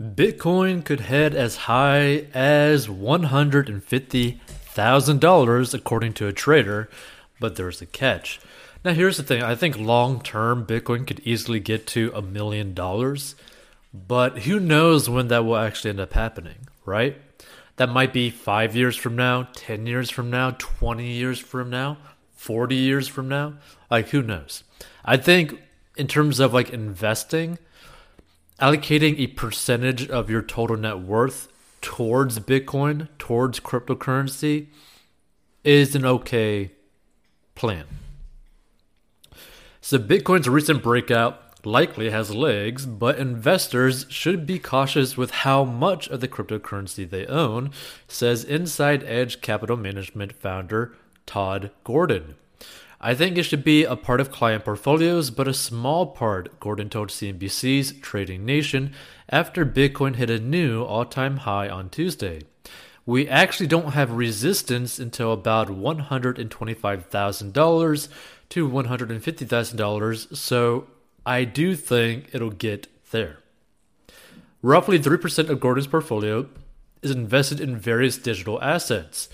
Bitcoin could head as high as $150,000 according to a trader, but there's a catch. Now, here's the thing I think long term, Bitcoin could easily get to a million dollars, but who knows when that will actually end up happening, right? That might be five years from now, 10 years from now, 20 years from now, 40 years from now. Like, who knows? I think in terms of like investing, allocating a percentage of your total net worth towards Bitcoin, towards cryptocurrency, is an okay plan. So, Bitcoin's recent breakout likely has legs, but investors should be cautious with how much of the cryptocurrency they own, says Inside Edge Capital Management founder Todd Gordon. I think it should be a part of client portfolios, but a small part, Gordon told CNBC's Trading Nation after Bitcoin hit a new all time high on Tuesday. We actually don't have resistance until about $125,000 to $150,000, so I do think it'll get there. Roughly 3% of Gordon's portfolio is invested in various digital assets.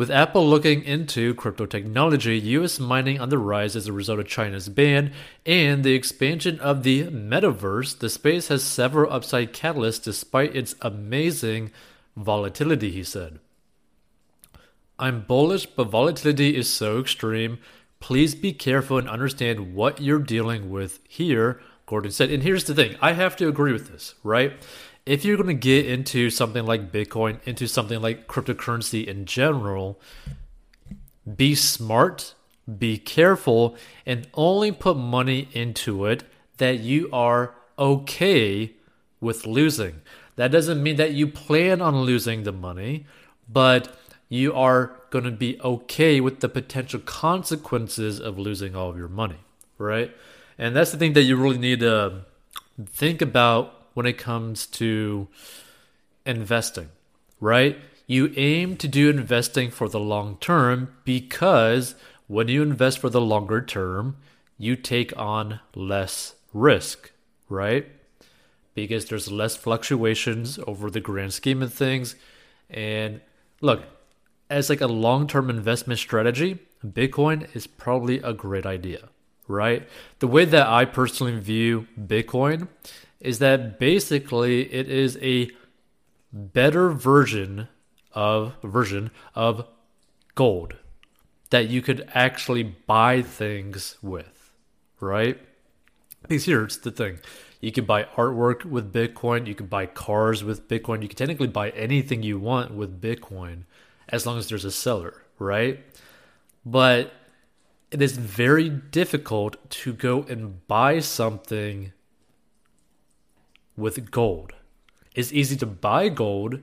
With Apple looking into crypto technology, US mining on the rise as a result of China's ban, and the expansion of the metaverse, the space has several upside catalysts despite its amazing volatility, he said. I'm bullish, but volatility is so extreme. Please be careful and understand what you're dealing with here, Gordon said. And here's the thing I have to agree with this, right? If you're going to get into something like Bitcoin, into something like cryptocurrency in general, be smart, be careful, and only put money into it that you are okay with losing. That doesn't mean that you plan on losing the money, but you are going to be okay with the potential consequences of losing all of your money, right? And that's the thing that you really need to think about when it comes to investing, right? You aim to do investing for the long term because when you invest for the longer term, you take on less risk, right? Because there's less fluctuations over the grand scheme of things. And look, as like a long-term investment strategy, Bitcoin is probably a great idea, right? The way that I personally view Bitcoin is that basically it is a better version of version of gold that you could actually buy things with, right? Because here's the thing. You can buy artwork with Bitcoin, you can buy cars with Bitcoin, you can technically buy anything you want with Bitcoin as long as there's a seller, right? But it is very difficult to go and buy something with gold. It's easy to buy gold,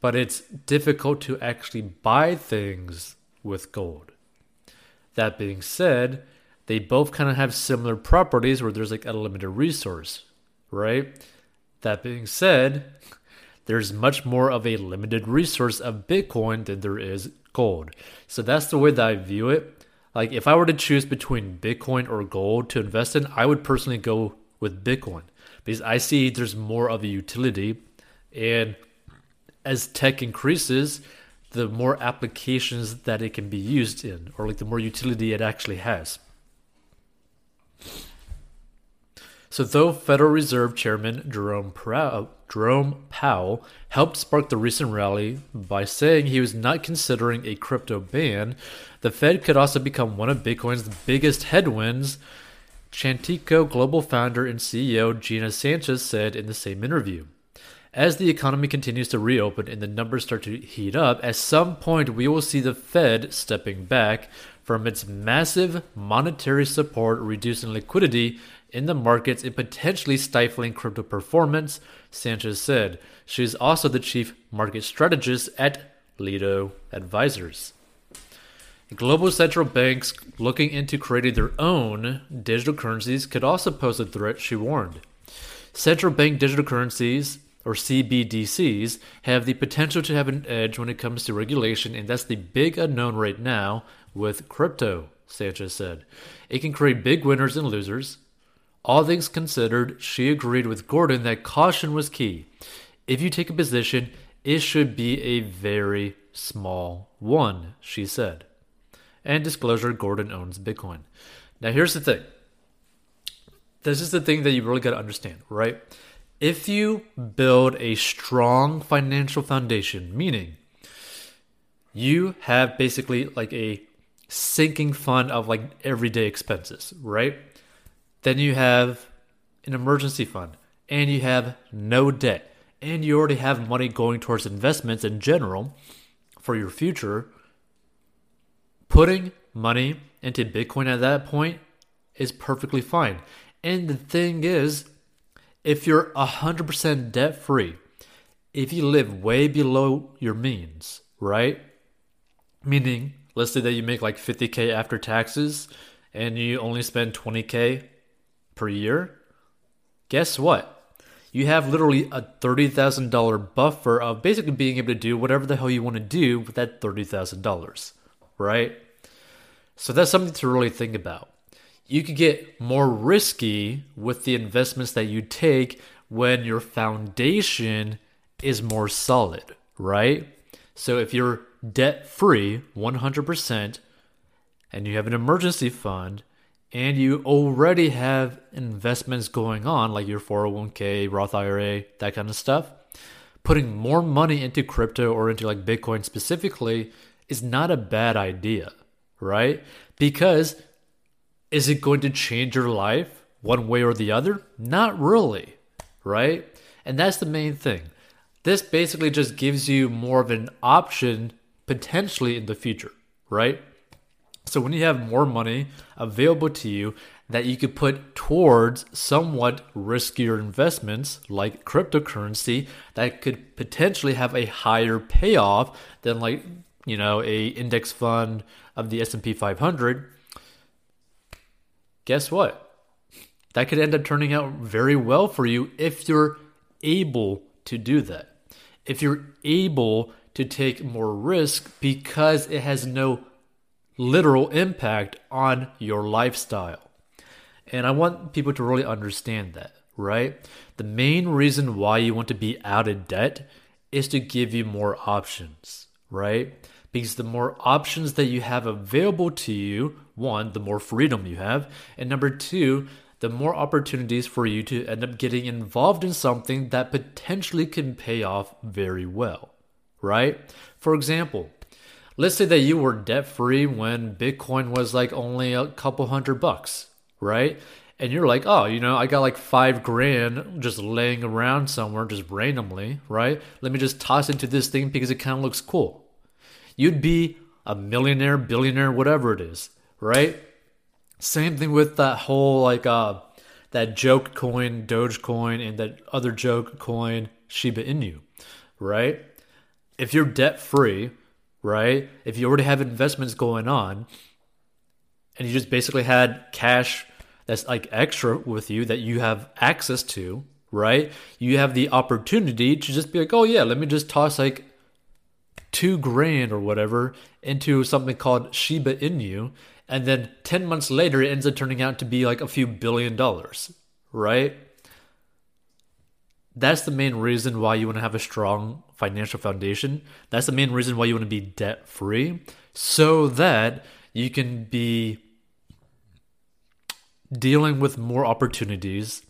but it's difficult to actually buy things with gold. That being said, they both kind of have similar properties where there's like a limited resource, right? That being said, there's much more of a limited resource of Bitcoin than there is gold. So that's the way that I view it. Like if I were to choose between Bitcoin or gold to invest in, I would personally go with Bitcoin because I see there's more of a utility. And as tech increases, the more applications that it can be used in, or like the more utility it actually has. So, though Federal Reserve Chairman Jerome, Jerome Powell helped spark the recent rally by saying he was not considering a crypto ban, the Fed could also become one of Bitcoin's biggest headwinds Chantico Global founder and CEO Gina Sanchez said in the same interview. As the economy continues to reopen and the numbers start to heat up, at some point we will see the Fed stepping back from its massive monetary support, reducing liquidity in the markets and potentially stifling crypto performance, Sanchez said. She is also the chief market strategist at Lido Advisors. Global central banks looking into creating their own digital currencies could also pose a threat, she warned. Central bank digital currencies, or CBDCs, have the potential to have an edge when it comes to regulation, and that's the big unknown right now with crypto, Sanchez said. It can create big winners and losers. All things considered, she agreed with Gordon that caution was key. If you take a position, it should be a very small one, she said. And disclosure Gordon owns Bitcoin. Now, here's the thing this is the thing that you really got to understand, right? If you build a strong financial foundation, meaning you have basically like a sinking fund of like everyday expenses, right? Then you have an emergency fund and you have no debt and you already have money going towards investments in general for your future. Putting money into Bitcoin at that point is perfectly fine. And the thing is, if you're 100% debt free, if you live way below your means, right? Meaning let's say that you make like 50k after taxes and you only spend 20k per year, guess what? You have literally a $30,000 buffer of basically being able to do whatever the hell you want to do with that $30,000, right? So that's something to really think about. You could get more risky with the investments that you take when your foundation is more solid, right? So if you're debt free 100% and you have an emergency fund and you already have investments going on like your 401k, Roth IRA, that kind of stuff, putting more money into crypto or into like Bitcoin specifically is not a bad idea, right? Because is it going to change your life one way or the other? Not really, right? And that's the main thing. This basically just gives you more of an option potentially in the future, right? So when you have more money available to you that you could put towards somewhat riskier investments like cryptocurrency that could potentially have a higher payoff than like, you know, a index fund of the S&P 500, guess what? That could end up turning out very well for you if you're able to do that. If you're able to take more risk because it has no literal impact on your lifestyle. And I want people to really understand that, right? The main reason why you want to be out of debt is to give you more options, right? Because the more options that you have available to you, one, the more freedom you have, and number two, the more opportunities for you to end up getting involved in something that potentially can pay off very well right? For example, let's say that you were debt free when Bitcoin was like only a couple hundred bucks, right? And you're like, oh, you know, I got like five grand just laying around somewhere just randomly, right? Let me just toss into this thing because it kind of looks cool. You'd be a millionaire, billionaire, whatever it is, right? Same thing with that whole like uh that joke coin, Dogecoin, and that other joke coin, Shiba Inu, right? if you're debt free, right? If you already have investments going on and you just basically had cash that's like extra with you that you have access to, right? You have the opportunity to just be like, oh yeah, let me just toss like two grand or whatever into something called Shiba Inu. And then 10 months later, it ends up turning out to be like a few billion dollars, right? That's the main reason why you want to have a strong financial foundation. That's the main reason why you want to be debt free so that you can be dealing with more opportunities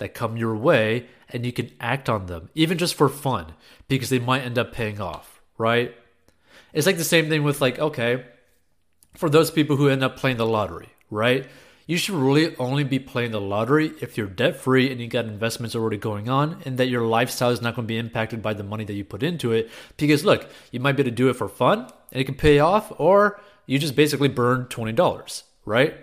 that come your way and you can act on them, even just for fun, because they might end up paying off, right? It's like the same thing with, like, okay, for those people who end up playing the lottery, right? you should really only be playing the lottery if you're debt free and you got investments already going on and that your lifestyle is not going to be impacted by the money that you put into it. Because look, you might be able to do it for fun and it can pay off, or you just basically burn $20, right?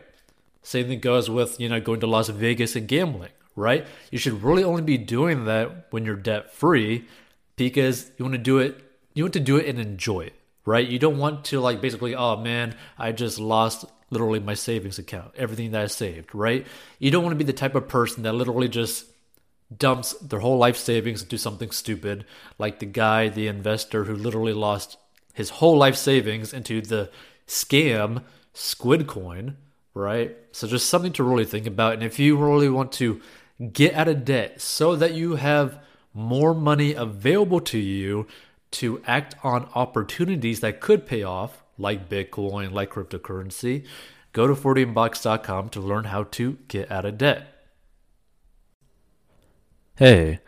Same thing goes with, you know, going to Las Vegas and gambling, right? You should really only be doing that when you're debt free because you want to do it, you want to do it and enjoy it, right? You don't want to like basically, oh man, I just lost literally my savings account, everything that I saved, right? You don't want to be the type of person that literally just dumps their whole life savings into something stupid, like the guy, the investor who literally lost his whole life savings into the scam Squid Coin, right? So just something to really think about. And if you really want to get out of debt so that you have more money available to you to act on opportunities that could pay off, like Bitcoin, like cryptocurrency, go to 40inbox.com to learn how to get out of debt. Hey,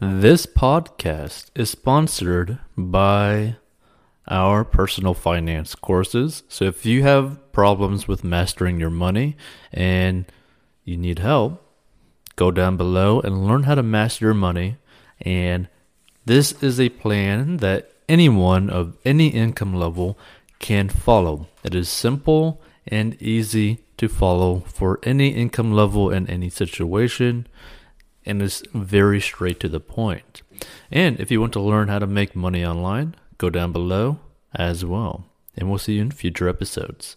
this podcast is sponsored by our personal finance courses. So if you have problems with mastering your money and you need help, go down below and learn how to master your money. And this is a plan that anyone of any income level can follow. It is simple and easy to follow for any income level in any situation and is very straight to the point. And if you want to learn how to make money online, go down below as well. And we'll see you in future episodes.